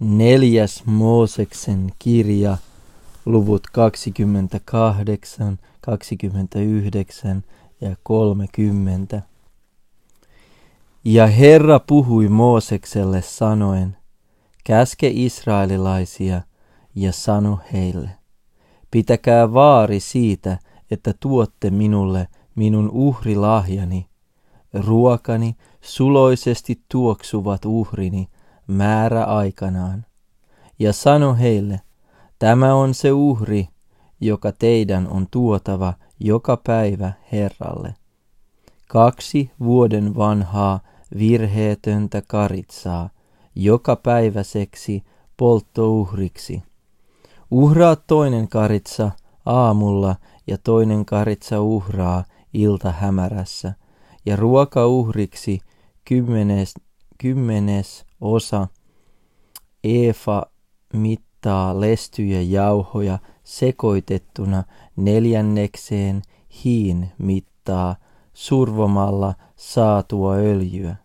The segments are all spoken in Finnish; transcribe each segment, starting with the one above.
Neljäs Mooseksen kirja, luvut 28, 29 ja 30. Ja Herra puhui Moosekselle sanoen, käske israelilaisia ja sano heille, pitäkää vaari siitä, että tuotte minulle minun uhrilahjani, ruokani, suloisesti tuoksuvat uhrini, määrä aikanaan. Ja sano heille, tämä on se uhri, joka teidän on tuotava joka päivä Herralle. Kaksi vuoden vanhaa virheetöntä karitsaa, joka päiväseksi polttouhriksi. Uhraa toinen karitsa aamulla ja toinen karitsa uhraa ilta hämärässä, ja ruokauhriksi kymmenes, kymmenes osa Eefa mittaa lestyjä jauhoja sekoitettuna neljännekseen hiin mittaa survomalla saatua öljyä.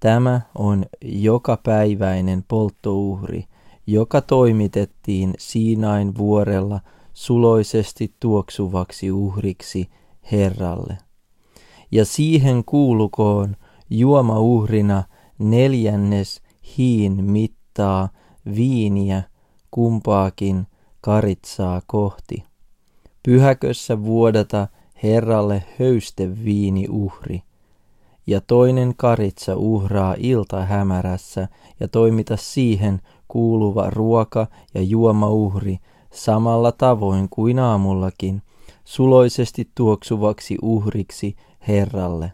Tämä on jokapäiväinen polttouhri, joka toimitettiin Siinain vuorella suloisesti tuoksuvaksi uhriksi Herralle. Ja siihen kuulukoon juomauhrina neljännes hiin mittaa viiniä kumpaakin karitsaa kohti. Pyhäkössä vuodata Herralle höysteviini uhri, ja toinen karitsa uhraa ilta hämärässä ja toimita siihen kuuluva ruoka- ja juomauhri samalla tavoin kuin aamullakin, suloisesti tuoksuvaksi uhriksi Herralle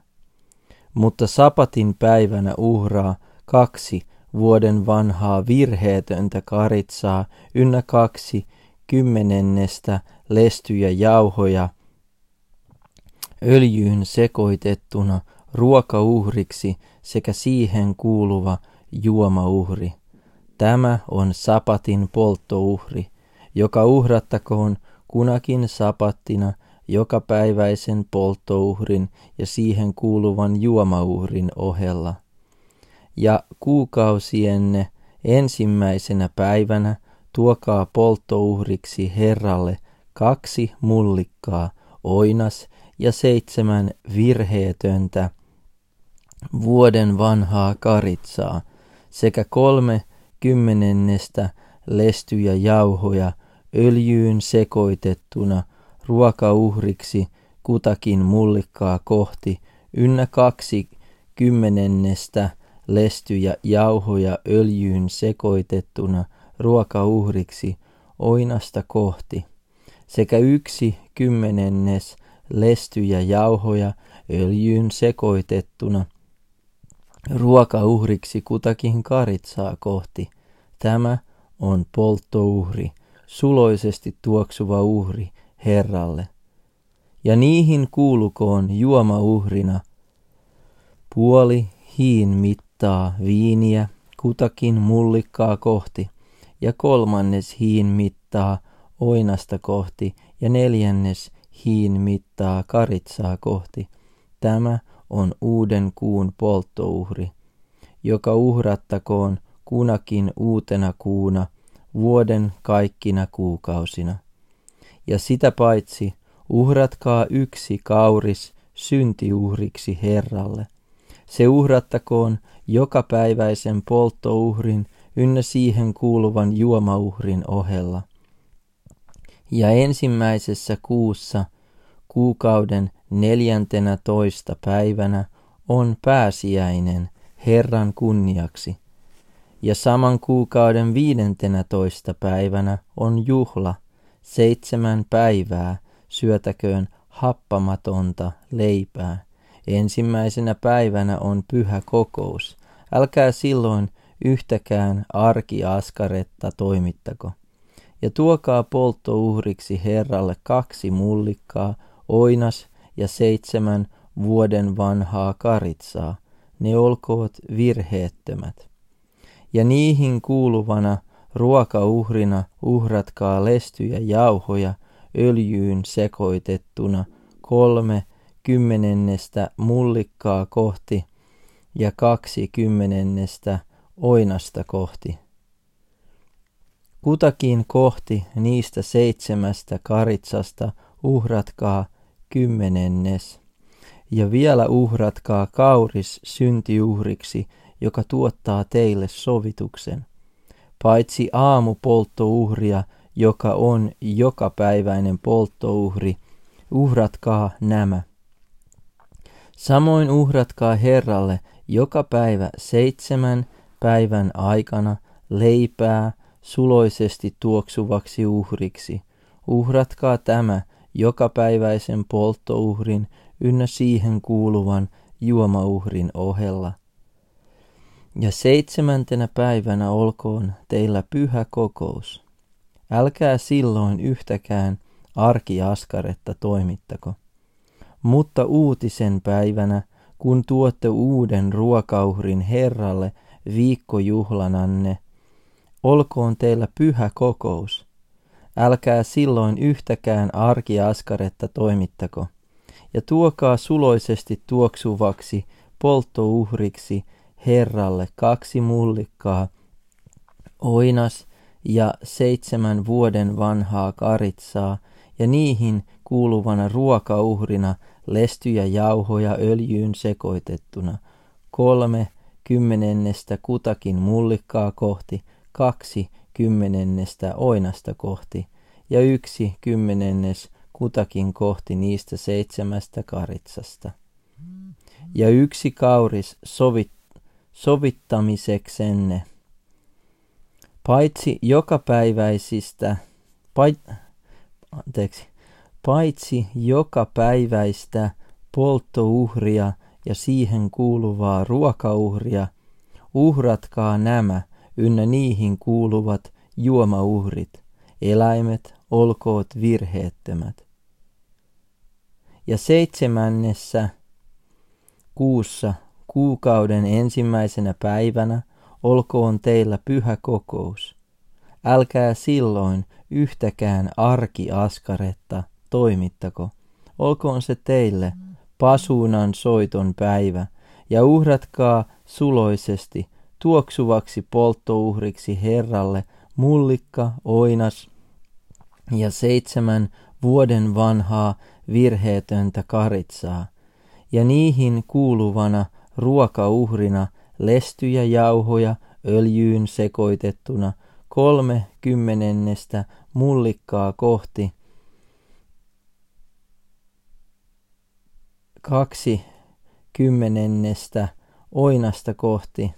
mutta sapatin päivänä uhraa kaksi vuoden vanhaa virheetöntä karitsaa ynnä kaksi kymmenennestä lestyjä jauhoja öljyyn sekoitettuna ruokauhriksi sekä siihen kuuluva juomauhri. Tämä on sapatin polttouhri, joka uhrattakoon kunakin sapattina jokapäiväisen polttouhrin ja siihen kuuluvan juomauhrin ohella. Ja kuukausienne ensimmäisenä päivänä tuokaa polttouhriksi Herralle kaksi mullikkaa, oinas ja seitsemän virheetöntä vuoden vanhaa karitsaa sekä kolme kymmenennestä lestyjä jauhoja öljyyn sekoitettuna ruokauhriksi kutakin mullikkaa kohti, ynnä kaksi kymmenennestä lestyjä jauhoja öljyyn sekoitettuna ruokauhriksi oinasta kohti, sekä yksi kymmenennes lestyjä jauhoja öljyyn sekoitettuna ruokauhriksi kutakin karitsaa kohti. Tämä on polttouhri, suloisesti tuoksuva uhri, Herralle. Ja niihin kuulukoon juomauhrina puoli hiin mittaa viiniä kutakin mullikkaa kohti, ja kolmannes hiin mittaa oinasta kohti, ja neljännes hiin mittaa karitsaa kohti. Tämä on uuden kuun polttouhri, joka uhrattakoon kunakin uutena kuuna vuoden kaikkina kuukausina ja sitä paitsi uhratkaa yksi kauris syntiuhriksi Herralle. Se uhrattakoon jokapäiväisen polttouhrin ynnä siihen kuuluvan juomauhrin ohella. Ja ensimmäisessä kuussa kuukauden neljäntenä toista päivänä on pääsiäinen Herran kunniaksi. Ja saman kuukauden viidentenä toista päivänä on juhla Seitsemän päivää syötäköön happamatonta leipää. Ensimmäisenä päivänä on pyhä kokous. Älkää silloin yhtäkään arkiaskaretta toimittako. Ja tuokaa polttouhriksi Herralle kaksi mullikkaa, oinas ja seitsemän vuoden vanhaa karitsaa. Ne olkoot virheettömät. Ja niihin kuuluvana Ruokauhrina uhratkaa lestyjä jauhoja öljyyn sekoitettuna kolme kymmenennestä mullikkaa kohti ja kaksi kymmenennestä oinasta kohti. Kutakin kohti niistä seitsemästä karitsasta uhratkaa kymmenennes. Ja vielä uhratkaa kauris syntiuhriksi, joka tuottaa teille sovituksen. Paitsi aamupolttouhria, joka on jokapäiväinen polttouhri, uhratkaa nämä. Samoin uhratkaa Herralle joka päivä seitsemän päivän aikana leipää suloisesti tuoksuvaksi uhriksi. Uhratkaa tämä jokapäiväisen polttouhrin ynnä siihen kuuluvan juomauhrin ohella. Ja seitsemäntenä päivänä olkoon teillä pyhä kokous. Älkää silloin yhtäkään arkiaskaretta toimittako. Mutta uutisen päivänä, kun tuotte uuden ruokauhrin Herralle viikkojuhlananne, olkoon teillä pyhä kokous. Älkää silloin yhtäkään arkiaskaretta toimittako, ja tuokaa suloisesti tuoksuvaksi polttouhriksi Herralle kaksi mullikkaa, oinas ja seitsemän vuoden vanhaa karitsaa, ja niihin kuuluvana ruokauhrina lestyjä jauhoja öljyyn sekoitettuna, kolme kymmenennestä kutakin mullikkaa kohti, kaksi kymmenennestä oinasta kohti ja yksi kymmenennes kutakin kohti niistä seitsemästä karitsasta. Ja yksi kauris sovit, sovittamiseksenne, paitsi jokapäiväisistä, pait, anteeksi, paitsi jokapäiväistä polttouhria ja siihen kuuluvaa ruokauhria, uhratkaa nämä ynnä niihin kuuluvat juomauhrit, eläimet olkoot virheettömät. Ja seitsemännessä kuussa kuukauden ensimmäisenä päivänä olkoon teillä pyhä kokous. Älkää silloin yhtäkään arkiaskaretta toimittako. Olkoon se teille pasuunan soiton päivä, ja uhratkaa suloisesti tuoksuvaksi polttouhriksi Herralle mullikka, oinas ja seitsemän vuoden vanhaa virheetöntä karitsaa, ja niihin kuuluvana ruokauhrina lestyjä jauhoja öljyyn sekoitettuna kolme kymmenennestä mullikkaa kohti, kaksi kymmenennestä oinasta kohti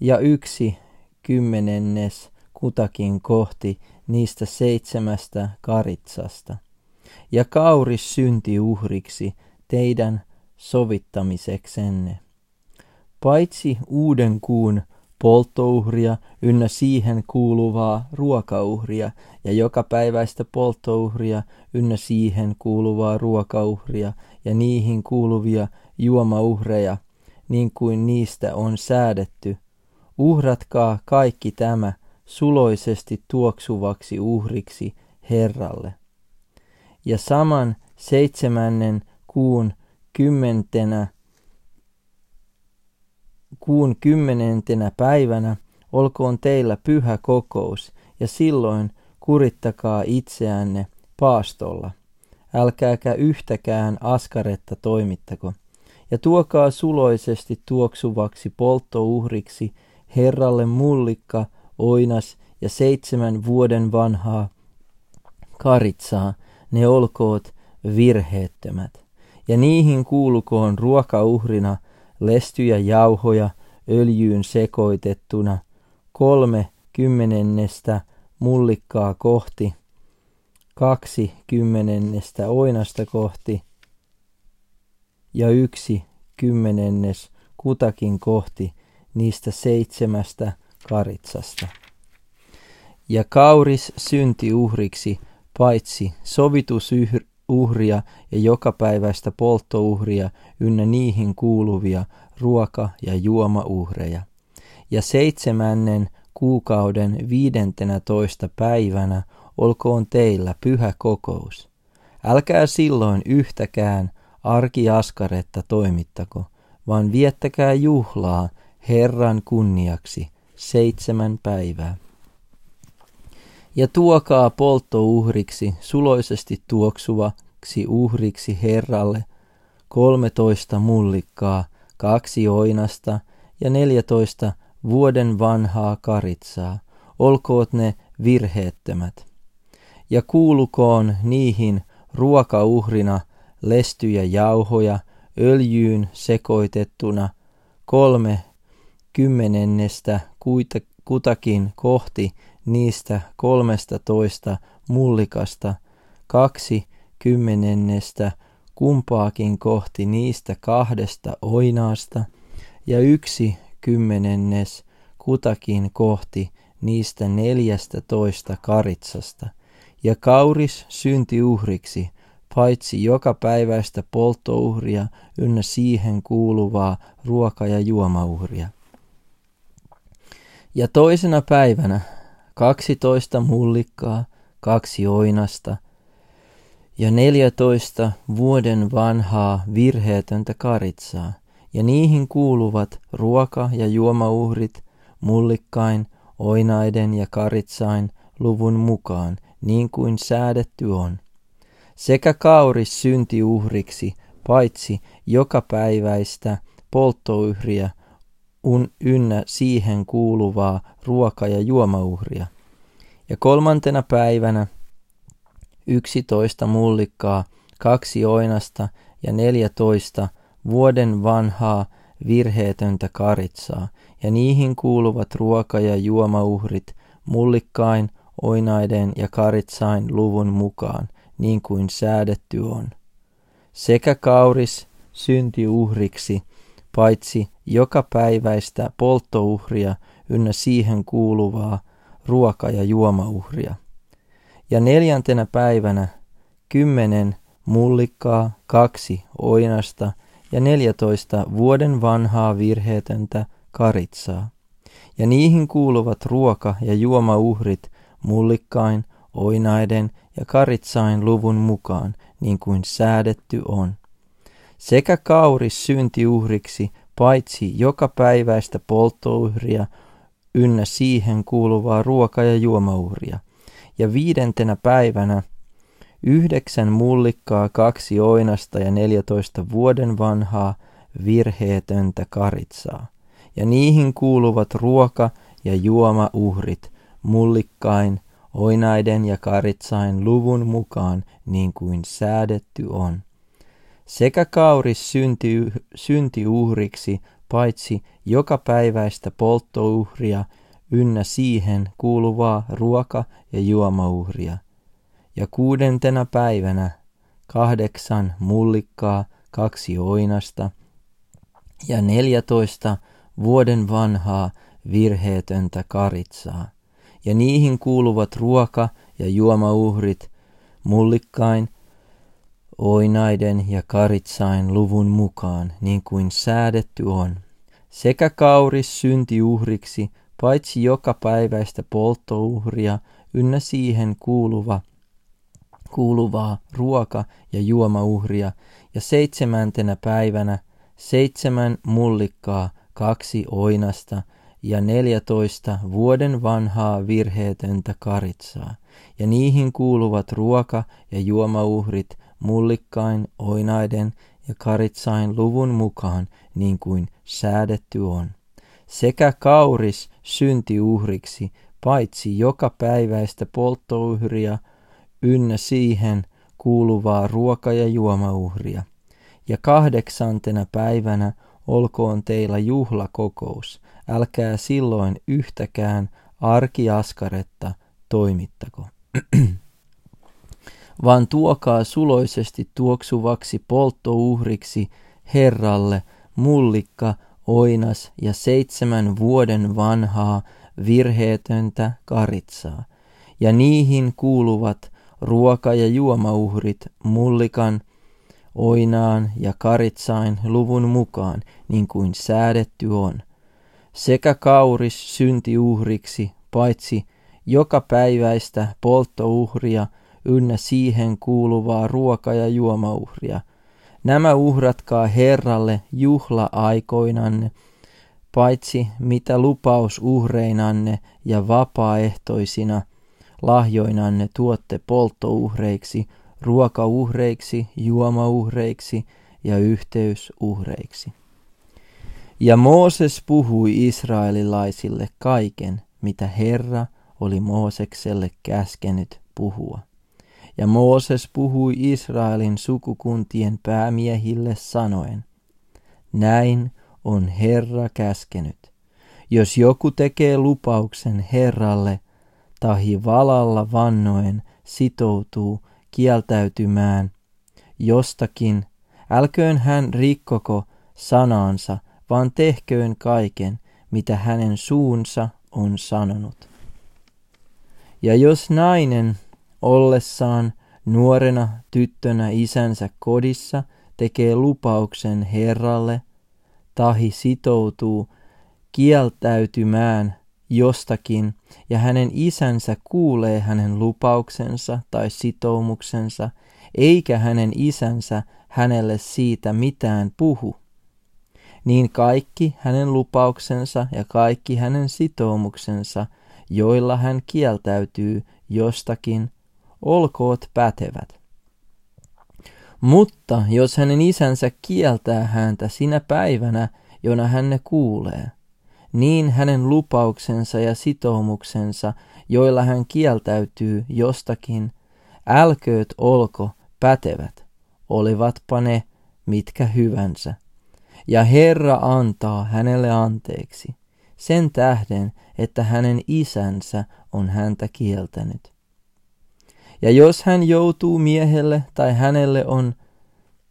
ja yksi kymmenennes kutakin kohti niistä seitsemästä karitsasta. Ja kauris synti uhriksi teidän sovittamiseksenne. Paitsi uuden kuun polttouhria ynnä siihen kuuluvaa ruokauhria ja jokapäiväistä polttouhria ynnä siihen kuuluvaa ruokauhria ja niihin kuuluvia juomauhreja, niin kuin niistä on säädetty. Uhratkaa kaikki tämä suloisesti tuoksuvaksi uhriksi Herralle. Ja saman seitsemännen kuun kymmentenä kuun kymmenentenä päivänä olkoon teillä pyhä kokous, ja silloin kurittakaa itseänne paastolla. Älkääkä yhtäkään askaretta toimittako, ja tuokaa suloisesti tuoksuvaksi polttouhriksi Herralle mullikka, oinas ja seitsemän vuoden vanhaa karitsaa, ne olkoot virheettömät. Ja niihin kuulukoon ruokauhrina lestyjä jauhoja öljyyn sekoitettuna, kolme kymmenennestä mullikkaa kohti, kaksi kymmenennestä oinasta kohti ja yksi kymmenennes kutakin kohti niistä seitsemästä karitsasta. Ja kauris synti uhriksi paitsi sovitusyhr uhria ja jokapäiväistä polttouhria ynnä niihin kuuluvia ruoka- ja juomauhreja. Ja seitsemännen kuukauden viidentenä toista päivänä olkoon teillä pyhä kokous. Älkää silloin yhtäkään arkiaskaretta toimittako, vaan viettäkää juhlaa Herran kunniaksi seitsemän päivää. Ja tuokaa polttouhriksi, suloisesti tuoksuvaksi uhriksi Herralle, kolmetoista mullikkaa, kaksi oinasta ja neljätoista vuoden vanhaa karitsaa, olkoot ne virheettömät. Ja kuulukoon niihin ruokauhrina lestyjä jauhoja öljyyn sekoitettuna kolme kymmenennestä kutakin kohti niistä kolmesta toista mullikasta, kaksi kymmenennestä kumpaakin kohti niistä kahdesta oinaasta ja yksi kymmenennes kutakin kohti niistä neljästä toista karitsasta, ja kauris synti uhriksi, paitsi joka päiväistä polttouhria ynnä siihen kuuluvaa ruoka- ja juomauhria. Ja toisena päivänä kaksitoista mullikkaa, kaksi oinasta ja neljätoista vuoden vanhaa virheetöntä karitsaa, ja niihin kuuluvat ruoka- ja juomauhrit mullikkain, oinaiden ja karitsain luvun mukaan, niin kuin säädetty on. Sekä kauris syntiuhriksi, paitsi joka päiväistä polttouhria un, ynnä siihen kuuluvaa ruoka- ja juomauhria. Ja kolmantena päivänä yksitoista mullikkaa, kaksi oinasta ja neljätoista vuoden vanhaa virheetöntä karitsaa, ja niihin kuuluvat ruoka- ja juomauhrit mullikkain, oinaiden ja karitsain luvun mukaan, niin kuin säädetty on. Sekä kauris syntiuhriksi, paitsi joka päiväistä polttouhria ynnä siihen kuuluvaa ruoka- ja juomauhria. Ja neljäntenä päivänä kymmenen mullikkaa, kaksi oinasta ja neljätoista vuoden vanhaa virheetöntä karitsaa. Ja niihin kuuluvat ruoka- ja juomauhrit mullikkain, oinaiden ja karitsain luvun mukaan, niin kuin säädetty on. Sekä kauris syntiuhriksi, paitsi joka päiväistä polttouhria ynnä siihen kuuluvaa ruoka- ja juomauhria. Ja viidentenä päivänä yhdeksän mullikkaa, kaksi oinasta ja neljätoista vuoden vanhaa virheetöntä karitsaa. Ja niihin kuuluvat ruoka- ja juomauhrit mullikkain, oinaiden ja karitsain luvun mukaan niin kuin säädetty on. Sekä kauris synti, syntiuhriksi, paitsi joka päiväistä polttouhria ynnä siihen kuuluvaa ruoka- ja juomauhria. Ja kuudentena päivänä kahdeksan mullikkaa, kaksi oinasta ja neljätoista vuoden vanhaa virheetöntä karitsaa. Ja niihin kuuluvat ruoka- ja juomauhrit mullikkain, oinaiden ja karitsain luvun mukaan, niin kuin säädetty on. Sekä kauris syntiuhriksi, paitsi joka päiväistä polttouhria ynnä siihen kuuluva, kuuluvaa ruoka- ja juomauhria, ja seitsemäntenä päivänä seitsemän mullikkaa, kaksi oinasta ja neljätoista vuoden vanhaa virheetöntä karitsaa, ja niihin kuuluvat ruoka- ja juomauhrit mullikkain, oinaiden ja karitsain luvun mukaan, niin kuin säädetty on. Sekä kauris syntiuhriksi, paitsi joka päiväistä polttouhria ynnä siihen kuuluvaa ruoka- ja juomauhria. Ja kahdeksantena päivänä olkoon teillä juhlakokous, älkää silloin yhtäkään arkiaskaretta toimittako. vaan tuokaa suloisesti tuoksuvaksi polttouhriksi Herralle mullikka, oinas ja seitsemän vuoden vanhaa virheetöntä karitsaa, ja niihin kuuluvat ruoka- ja juomauhrit mullikan, oinaan ja karitsain luvun mukaan, niin kuin säädetty on, sekä kauris syntiuhriksi, paitsi joka päiväistä polttouhria ynnä siihen kuuluvaa ruoka- ja juomauhria. Nämä uhratkaa Herralle juhla-aikoinanne, paitsi mitä lupaus uhreinanne ja vapaaehtoisina lahjoinanne tuotte polttouhreiksi, ruokauhreiksi, juomauhreiksi ja yhteysuhreiksi. Ja Mooses puhui israelilaisille kaiken, mitä Herra oli Moosekselle käskenyt puhua. Ja Mooses puhui Israelin sukukuntien päämiehille sanoen, näin on Herra käskenyt. Jos joku tekee lupauksen Herralle, tahi valalla vannoen sitoutuu kieltäytymään jostakin, älköön hän rikkoko sanaansa, vaan tehköön kaiken, mitä hänen suunsa on sanonut. Ja jos nainen ollessaan nuorena tyttönä isänsä kodissa tekee lupauksen Herralle, tahi sitoutuu kieltäytymään jostakin ja hänen isänsä kuulee hänen lupauksensa tai sitoumuksensa, eikä hänen isänsä hänelle siitä mitään puhu, niin kaikki hänen lupauksensa ja kaikki hänen sitoumuksensa, joilla hän kieltäytyy jostakin, olkoot pätevät. Mutta jos hänen isänsä kieltää häntä sinä päivänä, jona hän ne kuulee, niin hänen lupauksensa ja sitoumuksensa, joilla hän kieltäytyy jostakin, älkööt olko pätevät, olivatpa ne mitkä hyvänsä. Ja Herra antaa hänelle anteeksi, sen tähden, että hänen isänsä on häntä kieltänyt. Ja jos hän joutuu miehelle tai hänelle on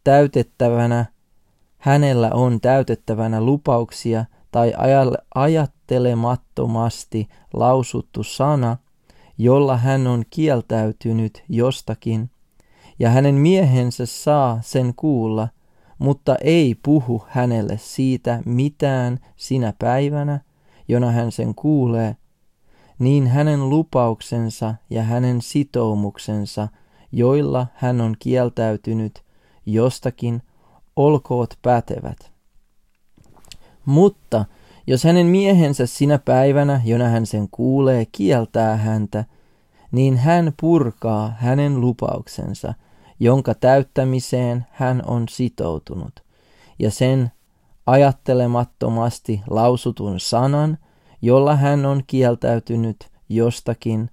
täytettävänä, hänellä on täytettävänä lupauksia tai ajattelemattomasti lausuttu sana, jolla hän on kieltäytynyt jostakin, ja hänen miehensä saa sen kuulla, mutta ei puhu hänelle siitä mitään sinä päivänä, jona hän sen kuulee, niin hänen lupauksensa ja hänen sitoumuksensa, joilla hän on kieltäytynyt jostakin, olkoot pätevät. Mutta jos hänen miehensä sinä päivänä, jona hän sen kuulee, kieltää häntä, niin hän purkaa hänen lupauksensa, jonka täyttämiseen hän on sitoutunut, ja sen ajattelemattomasti lausutun sanan, jolla hän on kieltäytynyt jostakin,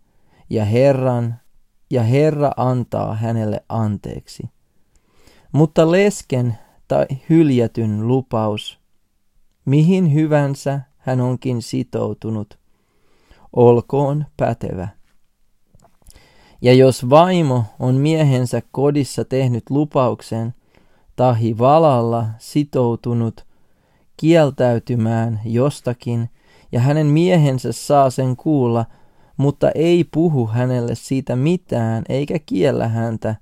ja Herran ja Herra antaa hänelle anteeksi. Mutta lesken tai hyljätyn lupaus, mihin hyvänsä hän onkin sitoutunut, olkoon pätevä. Ja jos vaimo on miehensä kodissa tehnyt lupauksen, tahi valalla sitoutunut kieltäytymään jostakin, ja hänen miehensä saa sen kuulla, mutta ei puhu hänelle siitä mitään eikä kiellä häntä,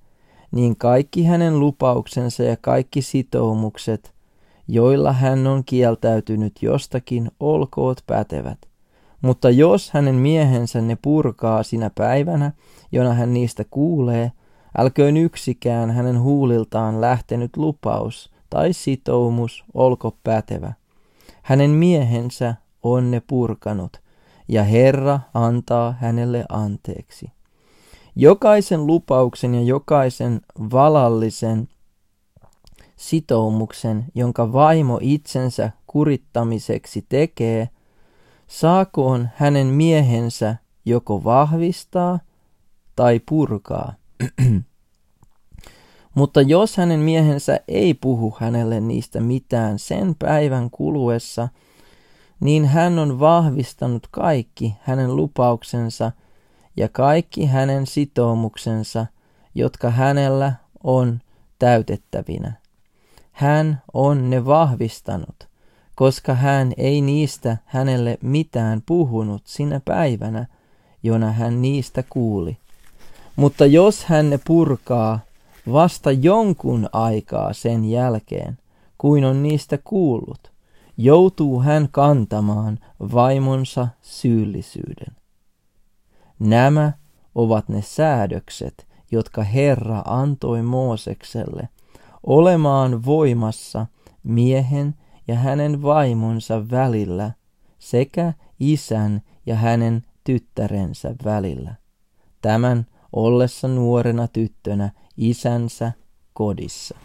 niin kaikki hänen lupauksensa ja kaikki sitoumukset, joilla hän on kieltäytynyt jostakin, olkoot pätevät. Mutta jos hänen miehensä ne purkaa sinä päivänä, jona hän niistä kuulee, älköön yksikään hänen huuliltaan lähtenyt lupaus tai sitoumus olko pätevä. Hänen miehensä on ne purkanut, ja Herra antaa hänelle anteeksi. Jokaisen lupauksen ja jokaisen valallisen sitoumuksen, jonka vaimo itsensä kurittamiseksi tekee, saakoon hänen miehensä joko vahvistaa tai purkaa. Mutta jos hänen miehensä ei puhu hänelle niistä mitään sen päivän kuluessa, niin hän on vahvistanut kaikki hänen lupauksensa ja kaikki hänen sitoumuksensa, jotka hänellä on täytettävinä. Hän on ne vahvistanut, koska hän ei niistä hänelle mitään puhunut sinä päivänä, jona hän niistä kuuli. Mutta jos hän ne purkaa vasta jonkun aikaa sen jälkeen, kuin on niistä kuullut, joutuu hän kantamaan vaimonsa syyllisyyden. Nämä ovat ne säädökset, jotka Herra antoi Moosekselle olemaan voimassa miehen ja hänen vaimonsa välillä sekä isän ja hänen tyttärensä välillä tämän ollessa nuorena tyttönä isänsä kodissa.